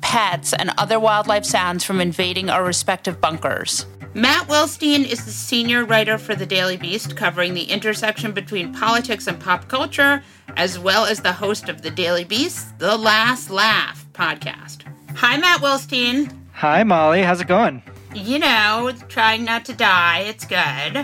pets, and other wildlife sounds from invading our respective bunkers. Matt Wilstein is the senior writer for The Daily Beast, covering the intersection between politics and pop culture, as well as the host of The Daily Beast, The Last Laugh podcast. Hi, Matt Wilstein. Hi, Molly. How's it going? You know, trying not to die. It's good.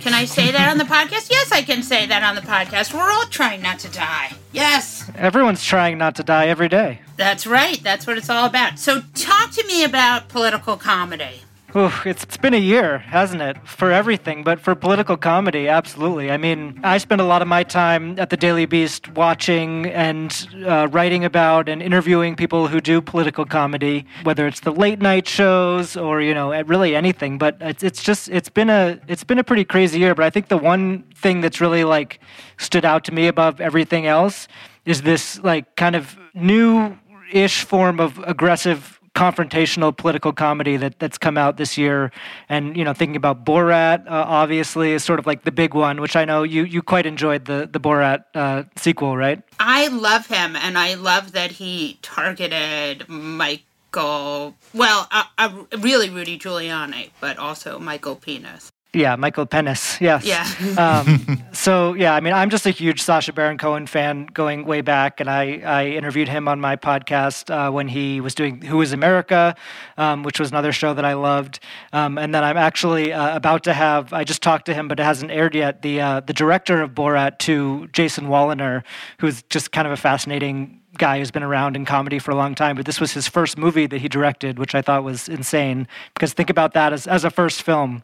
can I say that on the podcast? Yes, I can say that on the podcast. We're all trying not to die. Yes. Everyone's trying not to die every day. That's right. That's what it's all about. So, talk to me about political comedy. Ooh, it's, it's been a year, hasn't it? For everything, but for political comedy, absolutely. I mean, I spend a lot of my time at the Daily Beast watching and uh, writing about and interviewing people who do political comedy, whether it's the late night shows or you know, really anything. But it's, it's just it's been a it's been a pretty crazy year. But I think the one thing that's really like stood out to me above everything else is this like kind of new ish form of aggressive confrontational political comedy that, that's come out this year. And, you know, thinking about Borat, uh, obviously, is sort of like the big one, which I know you, you quite enjoyed the, the Borat uh, sequel, right? I love him, and I love that he targeted Michael, well, uh, uh, really Rudy Giuliani, but also Michael Penis. Yeah, Michael Penis. Yes. Yeah. um, so yeah, I mean, I'm just a huge Sacha Baron Cohen fan going way back, and I, I interviewed him on my podcast uh, when he was doing Who Is America, um, which was another show that I loved. Um, and then I'm actually uh, about to have. I just talked to him, but it hasn't aired yet. The uh, the director of Borat 2, Jason Woliner, who's just kind of a fascinating guy who's been around in comedy for a long time, but this was his first movie that he directed, which I thought was insane. Because think about that as, as a first film,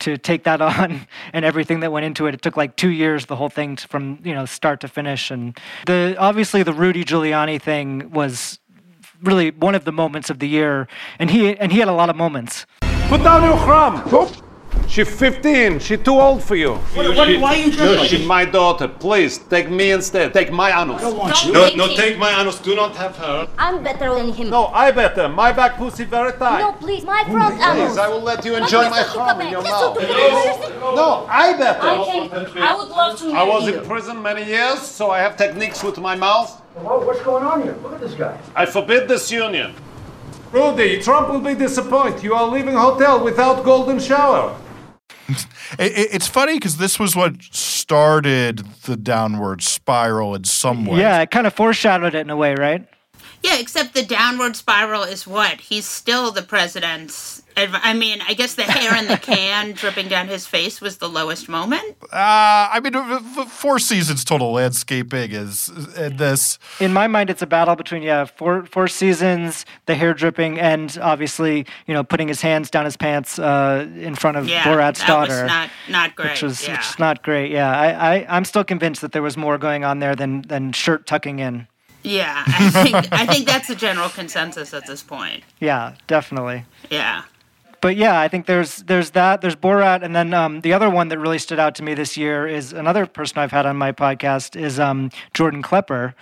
to take that on and everything that went into it. It took like two years, the whole thing to, from you know start to finish. And the obviously the Rudy Giuliani thing was really one of the moments of the year, and he and he had a lot of moments. Put down your crumb. She's 15. She's too old for you. What, what, why are you No, dressed she's my daughter. Please take me instead. Take my anus. Don't No, make no, me- take my anus. Do not have her. I'm better than him. No, I better. My back pussy very tight. No, please, my front Please, anus. I will let you enjoy my crumb in your mouth. No, I better. I can. I would love to I was you. in prison many years, so I have techniques with my mouth. What's going on here? Look at this guy. I forbid this union. Rudy, Trump will be disappointed. You are leaving hotel without golden shower. It, it- it's funny because this was what started the downward spiral in some way. Yeah, it kind of foreshadowed it in a way, right? Yeah, except the downward spiral is what? He's still the president's. adv- I mean, I guess the hair in the can dripping down his face was the lowest moment. Uh, I mean, uh, four seasons total landscaping is and this. In my mind, it's a battle between yeah, four four seasons, the hair dripping, and obviously you know putting his hands down his pants uh, in front of Yeah, Borat's that daughter. was not not great. which was yeah. which is not great. Yeah, I, I I'm still convinced that there was more going on there than than shirt tucking in. Yeah, I think I think that's the general consensus at this point. Yeah, definitely. Yeah. But yeah, I think there's there's that. There's Borat, and then um, the other one that really stood out to me this year is another person I've had on my podcast is um, Jordan Klepper,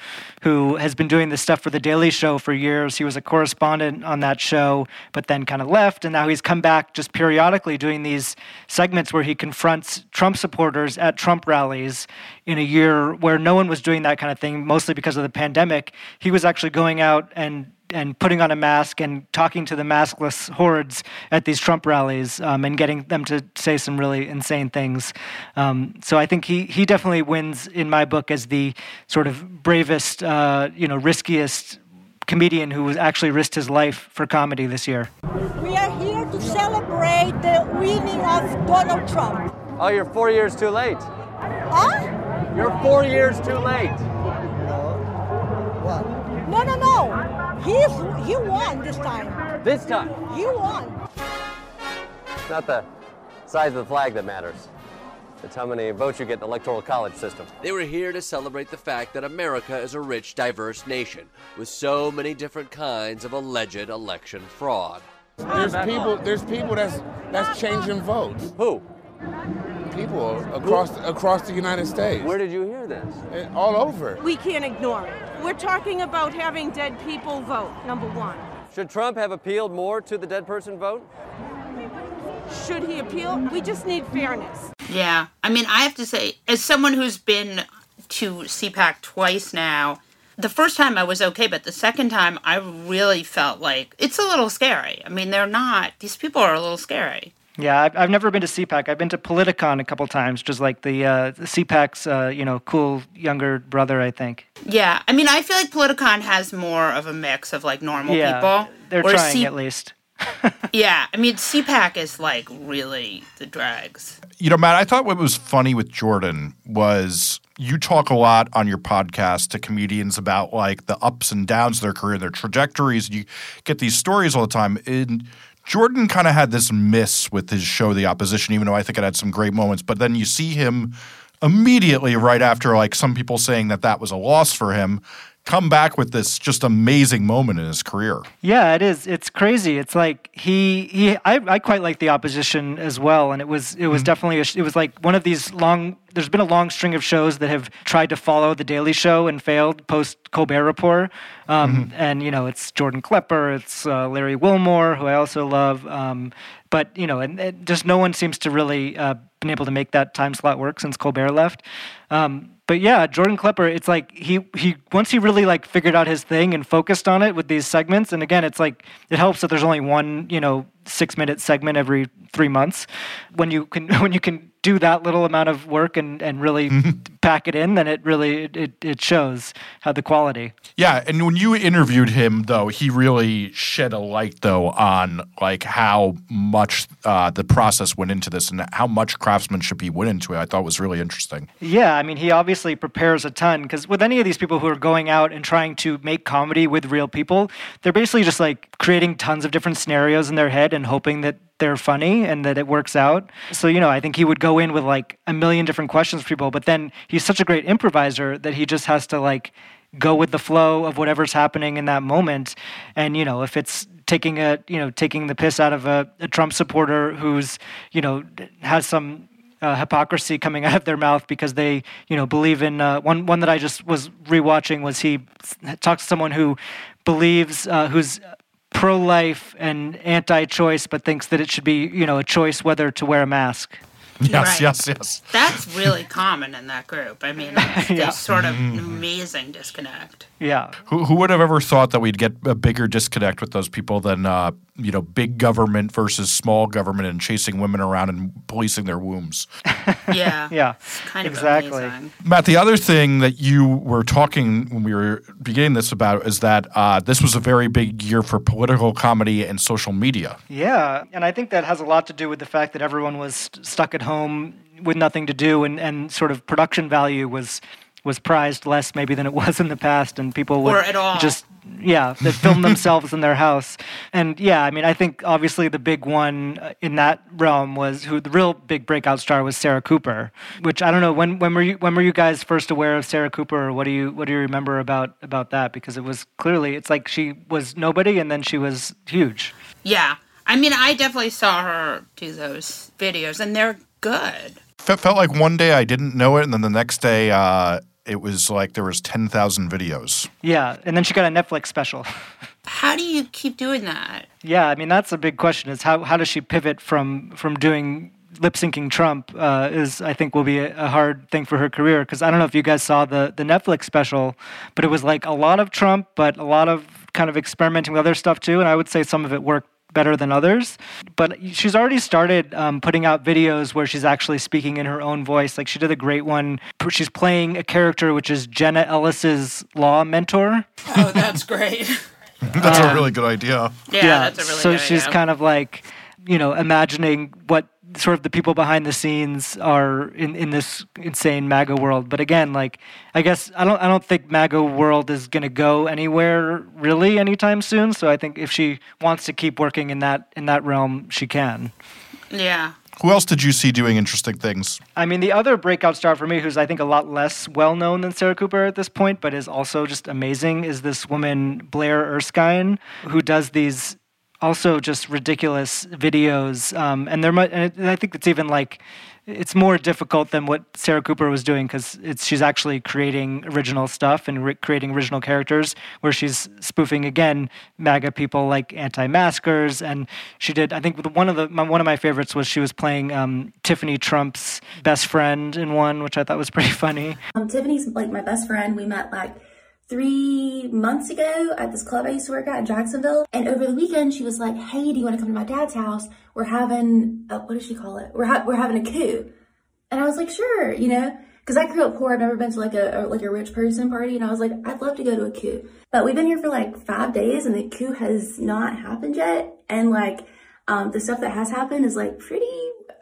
who has been doing this stuff for the Daily Show for years. He was a correspondent on that show, but then kind of left, and now he's come back just periodically doing these segments where he confronts Trump supporters at Trump rallies. In a year where no one was doing that kind of thing, mostly because of the pandemic, he was actually going out and and putting on a mask and talking to the maskless hordes at these Trump rallies um, and getting them to say some really insane things. Um, so I think he he definitely wins in my book as the sort of bravest, uh, you know, riskiest comedian who was actually risked his life for comedy this year. We are here to celebrate the winning of Donald Trump. Oh, you're four years too late. Huh? You're four years too late. No, no, no. He's he won this time. This time. He won. It's not the size of the flag that matters. It's how many votes you get in the electoral college system. They were here to celebrate the fact that America is a rich, diverse nation with so many different kinds of alleged election fraud. There's people. There's people that's that's changing votes. Who? People across across the United States. Where did you hear this? Eh, All over. We can't ignore it. We're talking about having dead people vote, number one. Should Trump have appealed more to the dead person vote? Should he appeal? We just need fairness. Yeah. I mean, I have to say, as someone who's been to CPAC twice now, the first time I was okay, but the second time I really felt like it's a little scary. I mean, they're not, these people are a little scary. Yeah, I've, I've never been to CPAC. I've been to Politicon a couple times, just like the, uh, the CPAC's, uh, you know, cool younger brother, I think. Yeah. I mean, I feel like Politicon has more of a mix of like normal yeah, people. they're trying C- at least. Yeah. I mean, CPAC is like really the drags. You know, Matt, I thought what was funny with Jordan was you talk a lot on your podcast to comedians about like the ups and downs of their career, their trajectories. You get these stories all the time. And Jordan kind of had this miss with his show, The Opposition, even though I think it had some great moments. But then you see him immediately right after, like some people saying that that was a loss for him, come back with this just amazing moment in his career. Yeah, it is. It's crazy. It's like he he. I, I quite like the opposition as well, and it was it was definitely a, it was like one of these long. There's been a long string of shows that have tried to follow the Daily Show and failed post Colbert Report. Um, And you know, it's Jordan Klepper, it's uh, Larry Wilmore, who I also love. Um, but you know, and, and just no one seems to really uh, been able to make that time slot work since Colbert left. Um, but yeah, Jordan Klepper, it's like he he once he really like figured out his thing and focused on it with these segments. And again, it's like it helps that there's only one you know six minute segment every three months. When you can when you can do that little amount of work and and really pack it in, then it really it, it, it shows how the quality. Yeah, and when you interviewed him, though, he really shed a light, though, on like how much uh, the process went into this and how much craftsmanship he went into it. I thought was really interesting. Yeah, I mean, he obviously prepares a ton because with any of these people who are going out and trying to make comedy with real people, they're basically just like creating tons of different scenarios in their head and hoping that they're funny and that it works out. So, you know, I think he would go in with like a million different questions for people, but then he's such a great improviser that he just has to like go with the flow of whatever's happening in that moment. And, you know, if it's taking a, you know, taking the piss out of a, a Trump supporter who's, you know, has some uh, hypocrisy coming out of their mouth because they, you know, believe in uh, one. One that I just was rewatching was he talks to someone who believes uh, who's pro-life and anti-choice, but thinks that it should be, you know, a choice whether to wear a mask. Yes, Right. yes, yes. That's really common in that group. I mean, it's Yeah. this sort of Mhm. amazing disconnect. Yeah. Who, who would have ever thought that we'd get a bigger disconnect with those people than uh, you know big government versus small government and chasing women around and policing their wombs? Yeah. yeah. It's kind of exactly. amazing. Matt, the other thing that you were talking when we were beginning this about is that uh, this was a very big year for political comedy and social media. Yeah, and I think that has a lot to do with the fact that everyone was st- stuck at home with nothing to do, and, and sort of production value was was prized less maybe than it was in the past, and people would Or at all. just yeah, they film themselves in their house, and yeah, I mean, I think obviously the big one uh, in that realm was who the real big breakout star was Sarah Cooper, which I don't know when when were you when were you guys first aware of Sarah Cooper, or what do you what do you remember about about that? Because it was clearly it's like she was nobody, and then she was huge. Yeah. I mean, I definitely saw her do those videos, and they're good. Fe- felt like one day I didn't know it, and then the next day uh, it was like there was ten thousand videos. Yeah, and then she got a Netflix special. How do you keep doing that? yeah, I mean that's a big question. Is how how does she pivot from from doing lip syncing Trump uh, is, I think, will be a, a hard thing for her career. Because I don't know if you guys saw the the Netflix special, but it was like a lot of Trump, but a lot of kind of experimenting with other stuff too. And I would say some of it worked better than others. But she's already started um, putting out videos where she's actually speaking in her own voice. Like she did a great one. She's playing a character which is Jenna Ellis's law mentor. Oh, that's great. That's Um, a really good idea. Yeah, that's a really so good she's idea. kind of like, you know, imagining what sort of the people behind the scenes are in, in this insane MAGA world. But again, like I guess I don't I don't think MAGA world is gonna go anywhere really anytime soon. So I think if she wants to keep working in that in that realm, she can. Yeah. Who else did you see doing interesting things? I mean, the other breakout star for me, who's I think a lot less well known than Sarah Cooper at this point, but is also just amazing, is this woman, Blaire Erskine, who does these also just ridiculous videos. Um, and there might, and I think it's even like, it's more difficult than what Sarah Cooper was doing because she's actually creating original stuff and re- creating original characters where she's spoofing again MAGA people like anti-maskers and she did I think one of the my, one of my favorites was she was playing um, Tiffany Trump's best friend in one which I thought was pretty funny. Um, Tiffany's like my best friend. We met like three months ago at this club I used to work at in Jacksonville. And over the weekend, she was like, "Hey, do you want to come to my dad's house? We're having uh, what does she call it? We're ha- we're having a coup." And I was like, "Sure," you know, because I grew up poor. I've never been to like a, a like a rich person party, and I was like, "I'd love to go to a coup." But we've been here for like five days, and the coup has not happened yet. And like, um, the stuff that has happened is like pretty.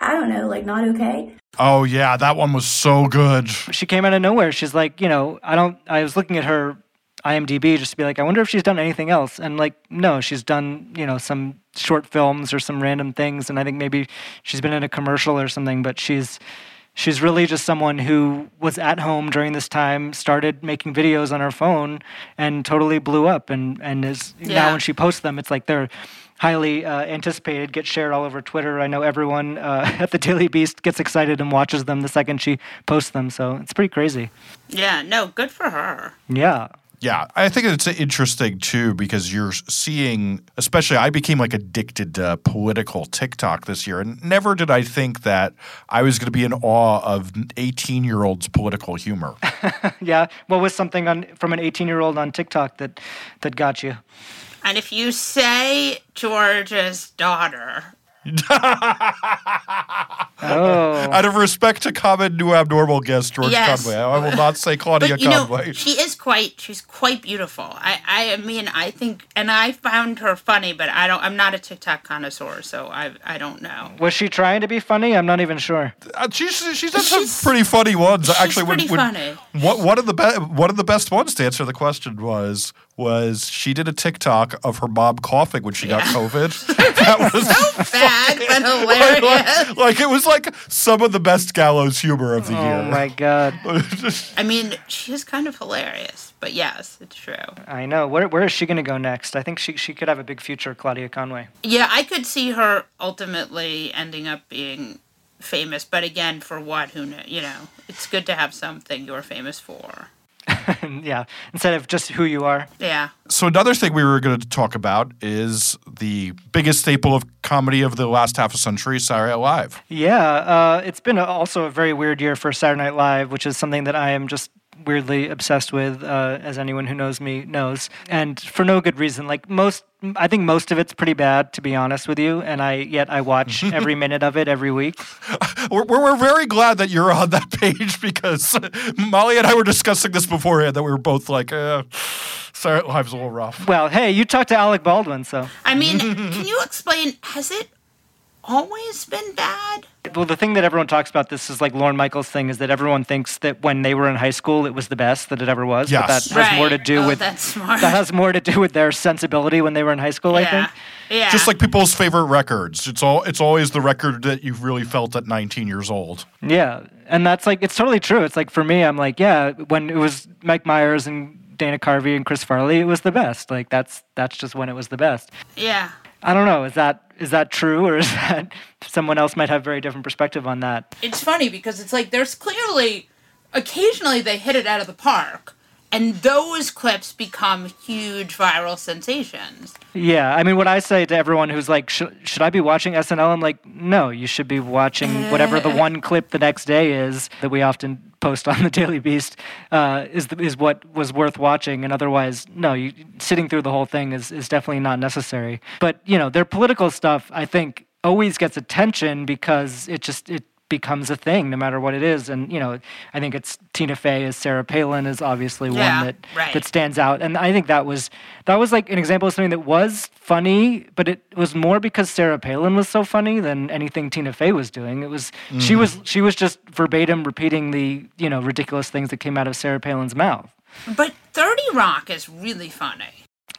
I don't know, like not okay. Oh yeah, that one was so good. She came out of nowhere. She's like, you know, I don't. I was looking at her IMDb just to be like, I wonder if she's done anything else. And like, no, she's done, you know, some short films or some random things. And I think maybe she's been in a commercial or something. But she's she's really just someone who was at home during this time, started making videos on her phone, and totally blew up. And and is Yeah. now when she posts them, it's like they're highly uh, anticipated, get shared all over Twitter. I know everyone uh, at the Daily Beast gets excited and watches them the second she posts them. So it's pretty crazy. Yeah, no, good for her. Yeah. Yeah, I think it's interesting too because you're seeing, especially, I became like addicted to political TikTok this year, and never did I think that I was going to be in awe of 18 year olds' political humor. yeah. What was something on from an 18 year old on TikTok that that got you? And if you say George's daughter, Oh. Out of respect to common new abnormal guest George Yes. Conway, I will not say Claudia but you Conway. know, she is quite she's quite beautiful. I I mean, I think, and I found her funny, but I don't. I'm not a TikTok connoisseur, so I I don't know. Was she trying to be funny? I'm not even sure. Uh, she's she's done some pretty funny ones. Actually, when, pretty when funny. One, one of the be- one of the best ones to answer the question was was she did a TikTok of her mom coughing when she got COVID. that was so Bad, but like, hilarious. like, like, it was like some of the best gallows humor of the oh year. Oh my god. I mean, she is kind of hilarious, but yes, it's true. I know. Where where is she going to go next? I think she she could have a big future, Claudia Conway. Yeah, I could see her ultimately ending up being famous, but again, for what? Who knows? You know, it's good to have something you're famous for. yeah, instead of just who you are. Yeah. So another thing we were going to talk about is the biggest staple of comedy of the last half a century, Saturday Night Live. Yeah, uh, it's been a, also a very weird year for Saturday Night Live, which is something that I am just weirdly obsessed with, uh, as anyone who knows me knows, and for no good reason. Like most, I think most of it's pretty bad, to be honest with you, and I yet I watch every minute of it every week. We're, we're we're very glad that you're on that page because Molly and I were discussing this beforehand that we were both like, uh, Saturday Night Live's a little rough. Well, hey, you talked to Alec Baldwin, so. I mean, can you explain? Has it always been bad? Well, the thing that everyone talks about this is like Lorne Michaels' thing is that everyone thinks that when they were in high school, it was the best that it ever was. But Yes. that has more to do Oh, with that's smart. that has more to do with their sensibility when they were in high school. I Yeah. think. Yeah. Just like people's favorite records. It's all it's always the record that you've really felt at 19 years old. Yeah, and that's like it's totally true. It's like for me, I'm like, yeah, when it was Mike Myers and Dana Carvey and Chris Farley, it was the best. Like that's that's just when it was the best. Yeah. I don't know. Is that is that true, or is that someone else might have very different perspective on that? It's funny because it's like there's clearly, occasionally they hit it out of the park, and those clips become huge viral sensations. Yeah, I mean, what I say to everyone who's like, "Sh- "Should I be watching SNL?" I'm like, "No, you should be watching whatever the one clip the next day is that we often post on the Daily Beast uh, is the, is what was worth watching, and otherwise, no, you, sitting through the whole thing is is definitely not necessary. But you know, their political stuff, I think, always gets attention because it just it becomes a thing no matter what it is and you know i think it's tina fey as sarah palin is obviously Yeah, one that right. that stands out and i think that was that was like an example of something that was funny but it was more because sarah palin was so funny than anything tina fey was doing it was she Mhm. was she was just verbatim repeating the you know ridiculous things that came out of sarah palin's mouth But 30 Rock is really funny.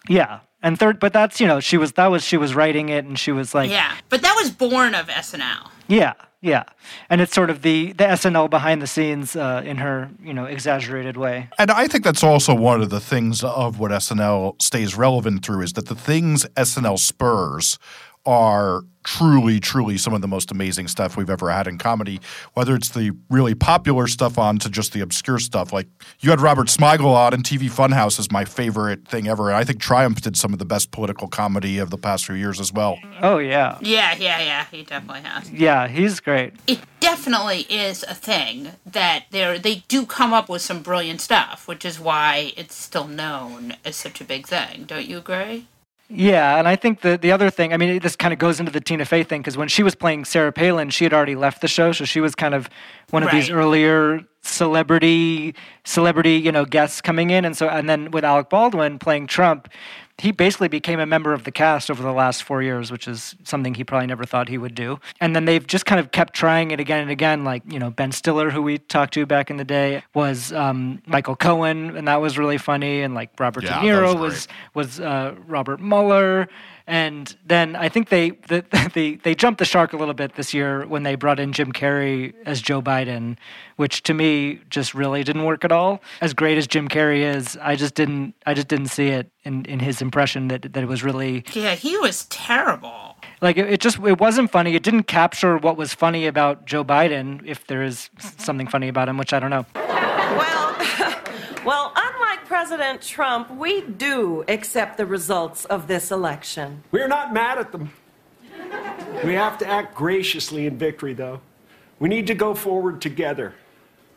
yeah and third but that's you know she was that was she was writing it and she was like yeah, but that was born of SNL. Yeah, yeah, and it's sort of the the SNL behind the scenes uh, in her you know exaggerated way. And I think that's also one of the things of what SNL stays relevant through is that the things SNL spurs are truly, truly some of the most amazing stuff we've ever had in comedy, whether it's the really popular stuff on to just the obscure stuff. Like you had Robert Smigel on, and TV Funhouse is my favorite thing ever. And I think Triumph did some of the best political comedy of the past few years as well. Oh yeah, Yeah, yeah, yeah, he definitely has. yeah, he's great. It definitely is a thing that they they do come up with some brilliant stuff, which is why it's still known as such a big thing. Don't you agree? Yeah, and I think the the other thing, I mean, this kind of goes into the Tina Fey thing because when she was playing Sarah Palin, she had already left the show, so she was kind of one of these earlier celebrity celebrity you know guests coming in, and so and then with Alec Baldwin playing Trump. He basically became a member of the cast over the last four years, which is something he probably never thought he would do. And then they've just kind of kept trying it again and again. Like, you know, Ben Stiller, who we talked to back in the day, was um, Michael Cohen, and that was really funny. And like Robert Yeah, De that was Niro was was uh, Robert Mueller, and then I think they the, they they jumped the shark a little bit this year when they brought in Jim Carrey as Joe Biden, which to me just really didn't work at all. As great as Jim Carrey is, I just didn't I just didn't see it in, in his impression that that it was really Yeah, he was terrible. like it, it just it wasn't funny. It didn't capture what was funny about Joe Biden, if there is mm-hmm. something funny about him, which I don't know. Well, President Trump, we do accept the results of this election. We're not mad at them. We have to act graciously in victory, though. We need to go forward together.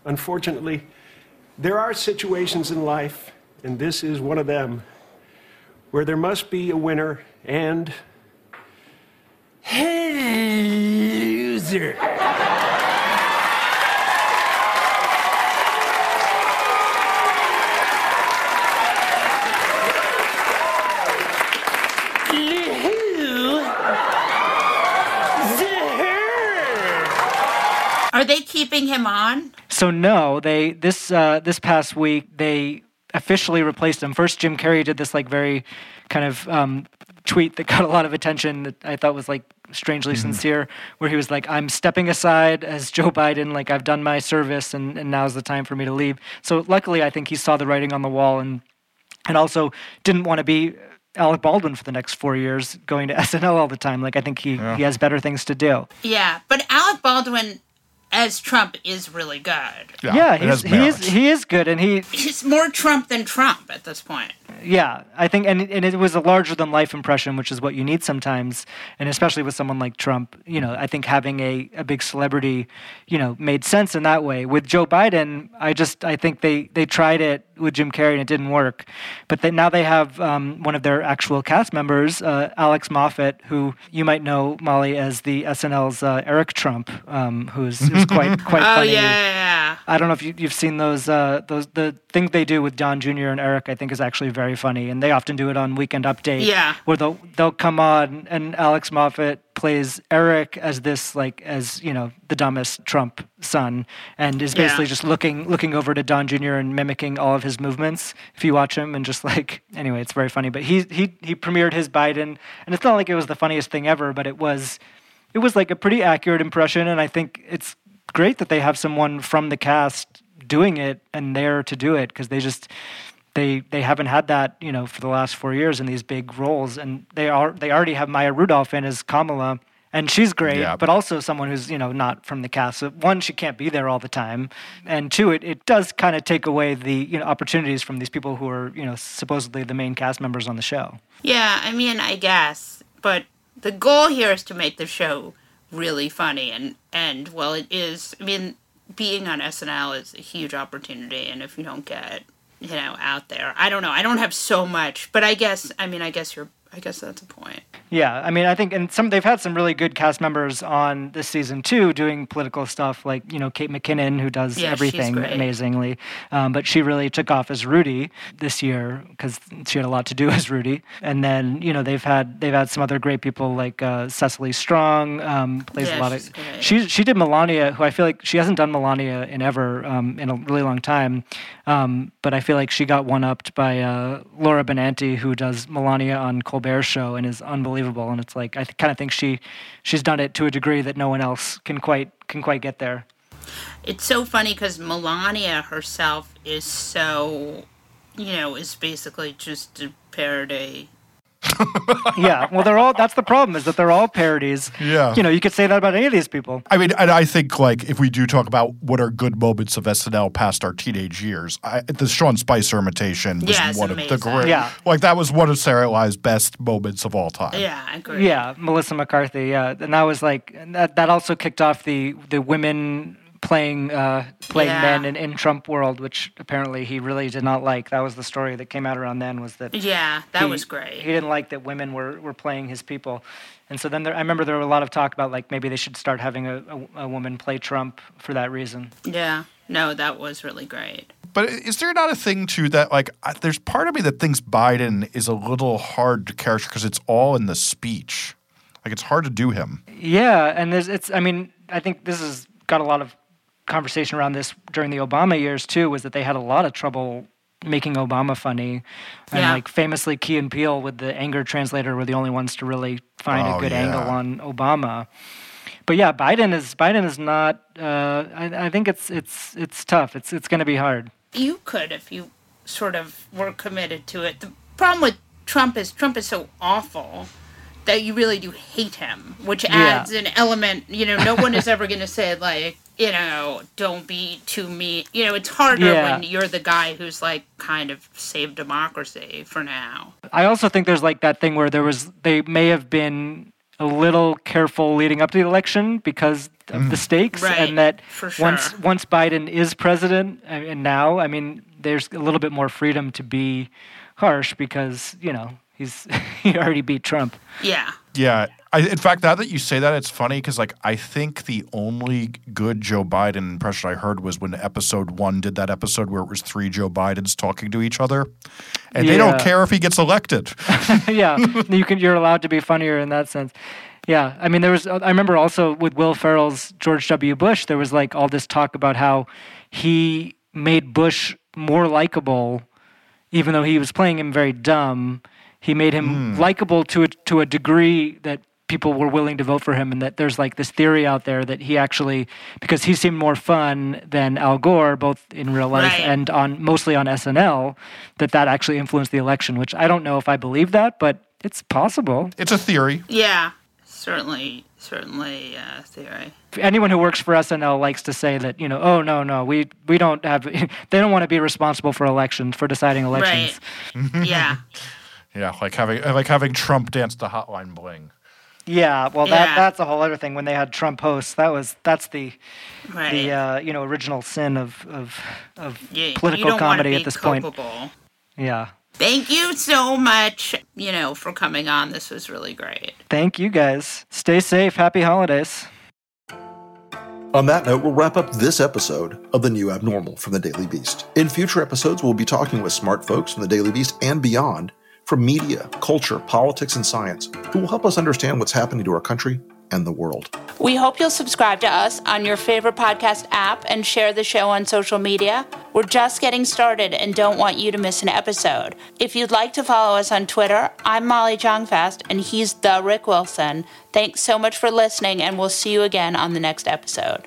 Unfortunately, there are situations in life, and this is one of them, where there must be a winner and loser. Are they keeping him on? So no, they this uh, this past week they officially replaced him. First, Jim Carrey did this like very kind of um, tweet that got a lot of attention that I thought was like strangely sincere, where he was like, "I'm stepping aside as Joe Biden. Like I've done my service, and, and now's the time for me to leave." So luckily, I think he saw the writing on the wall and and also didn't want to be Alec Baldwin for the next four years, going to SNL all the time. Like I think he he has better things to do. Yeah, but Alec Baldwin as Trump is really good. Yeah, he's, he is he is good, and he He's more Trump than Trump at this point. Yeah, I think, and and it was a larger than life impression, which is what you need sometimes, and especially with someone like Trump. You know, I think having a, a big celebrity, you know, made sense in that way. With Joe Biden, I just I think they they tried it with Jim Carrey and it didn't work, but they, now they have um, one of their actual cast members, uh, Alex Moffat, who you might know Molly as the SNL's uh, Eric Trump, um, who's, who's quite quite oh funny. yeah, yeah, yeah. I don't know if you, you've seen those uh, those the thing they do with Don Jr. and Eric. I think is actually very funny, and they often do it on Weekend Update. Yeah. where they'll they'll come on and Alex Moffat plays Eric as this like as you know the dumbest Trump son, and is basically Yeah. just looking looking over to Don Jr. and mimicking all of his movements. If you watch him and just like anyway, it's very funny. But he he he premiered his Biden, and it's not like it was the funniest thing ever, but it was it was like a pretty accurate impression, and I think it's great that they have someone from the cast doing it and there to do it because they just they they haven't had that you know for the last four years in these big roles, and they are they already have Maya Rudolph in as Kamala, and she's great, Yeah. but also someone who's you know not from the cast. So one, she can't be there all the time, and two, it, it does kind of take away the you know opportunities from these people who are you know supposedly the main cast members on the show. Yeah, I mean, I guess, but the goal here is to make the show really funny, and and well, it is. I mean, being on SNL is a huge opportunity, and if you don't get you know out there, I don't know. I don't have so much, but I guess. I mean, I guess you're. I guess that's a point. Yeah, I mean, I think, and some they've had some really good cast members on this season too, doing political stuff, like you know Kate McKinnon, who does Yeah, everything amazingly. Um, but she really took off as Rudy this year because she had a lot to do as Rudy. And then you know they've had they've had some other great people like uh, Cecily Strong um, plays Yeah, a lot of. great. She she did Melania, who I feel like she hasn't done Melania in ever um, in a really long time. Um, but I feel like she got one upped by uh, Laura Benanti, who does Melania on Colbert Show and is unbelievable. And it's like I th- kind of think she she's done it to a degree that no one else can quite can quite get there. It's so funny because Melania herself is so, you know, is basically just a parody. yeah, well, they're all. That's the problem is that they're all parodies. Yeah. you know, you could say that about any of these people. I mean, and I think like if we do talk about what are good moments of SNL past our teenage years, I, the Sean Spicer imitation was Yeah, it's one of the great. Yeah. like that was one of Sarah Live's best moments of all time. Yeah, I agree. Yeah, Melissa McCarthy. Yeah, and that was like that. That also kicked off the the women playing uh, playing Yeah. men in, in Trump world, which apparently he really did not like. That was the story that came out around then. Was that Yeah, that he- was great. He didn't like that women were, were playing his people, and so then there, I remember there were a lot of talk about like maybe they should start having a, a, a woman play Trump for that reason. Yeah, no, that was really great. But is there not a thing too that like I- there's part of me that thinks Biden is a little hard to character because it's all in the speech, like it's hard to do him. Yeah, and there's it's. I mean, I think this has got a lot of conversation around this during the Obama years too. Was that they had a lot of trouble making Obama funny, and Yeah. like famously, Key and Peele with the anger translator were the only ones to really find Oh, a good yeah. angle on Obama. But yeah, Biden is Biden is not. Uh, I, I think it's it's it's tough. It's it's going to be hard. You could if you sort of were committed to it. The problem with Trump is Trump is so awful that you really do hate him, which Yeah. adds an element. You know, no one is ever going to say like, you know, don't be too mean. You know, it's harder Yeah. when you're the guy who's like kind of saved democracy for now. I also think there's like that thing where there was they may have been a little careful leading up to the election because of the mm. stakes, Right, and that for once sure. once Biden is president, and and now, I mean, there's a little bit more freedom to be harsh because you know he's he already beat Trump. Yeah. Yeah. I, in fact, now that you say that, it's funny because, like, I think the only good Joe Biden impression I heard was when episode one did that episode where it was three Joe Bidens talking to each other. And they don't care if he gets elected. yeah, you can. You're allowed to be funnier in that sense. Yeah, I mean, there was. I remember also with Will Ferrell's George W. Bush, there was like all this talk about how he made Bush more likable, even though he was playing him very dumb. He made him likable to a, to a degree that people were willing to vote for him, and that there's like this theory out there that he actually, because he seemed more fun than Al Gore, both in real life Right. and on mostly on SNL, that that actually influenced the election. Which I don't know if I believe that, but it's possible. It's a theory. Yeah. Certainly, certainly uh, theory. Anyone who works for SNL likes to say that you know, oh no, no, we we don't have. They don't want to be responsible for elections for deciding elections. Right. yeah. Yeah, like having like having Trump dance to Hotline Bling. Yeah, well, that Yeah. that's a whole other thing. When they had Trump hosts, that was that's the Right. the uh, you know original sin of of of You- you political don't wanna comedy be at this point. Yeah. Thank you so much, you know, for coming on. This was really great. Thank you guys. Stay safe. Happy holidays. On that note, we'll wrap up this episode of The New Abnormal from the Daily Beast. In future episodes, we'll be talking with smart folks from the Daily Beast and beyond from media, culture, politics, and science who will help us understand what's happening to our country and the world. We hope you'll subscribe to us on your favorite podcast app and share the show on social media. We're just getting started and don't want you to miss an episode. If you'd like to follow us on Twitter, I'm Molly Jong-Fast and he's the Rick Wilson. Thanks so much for listening, and we'll see you again on the next episode.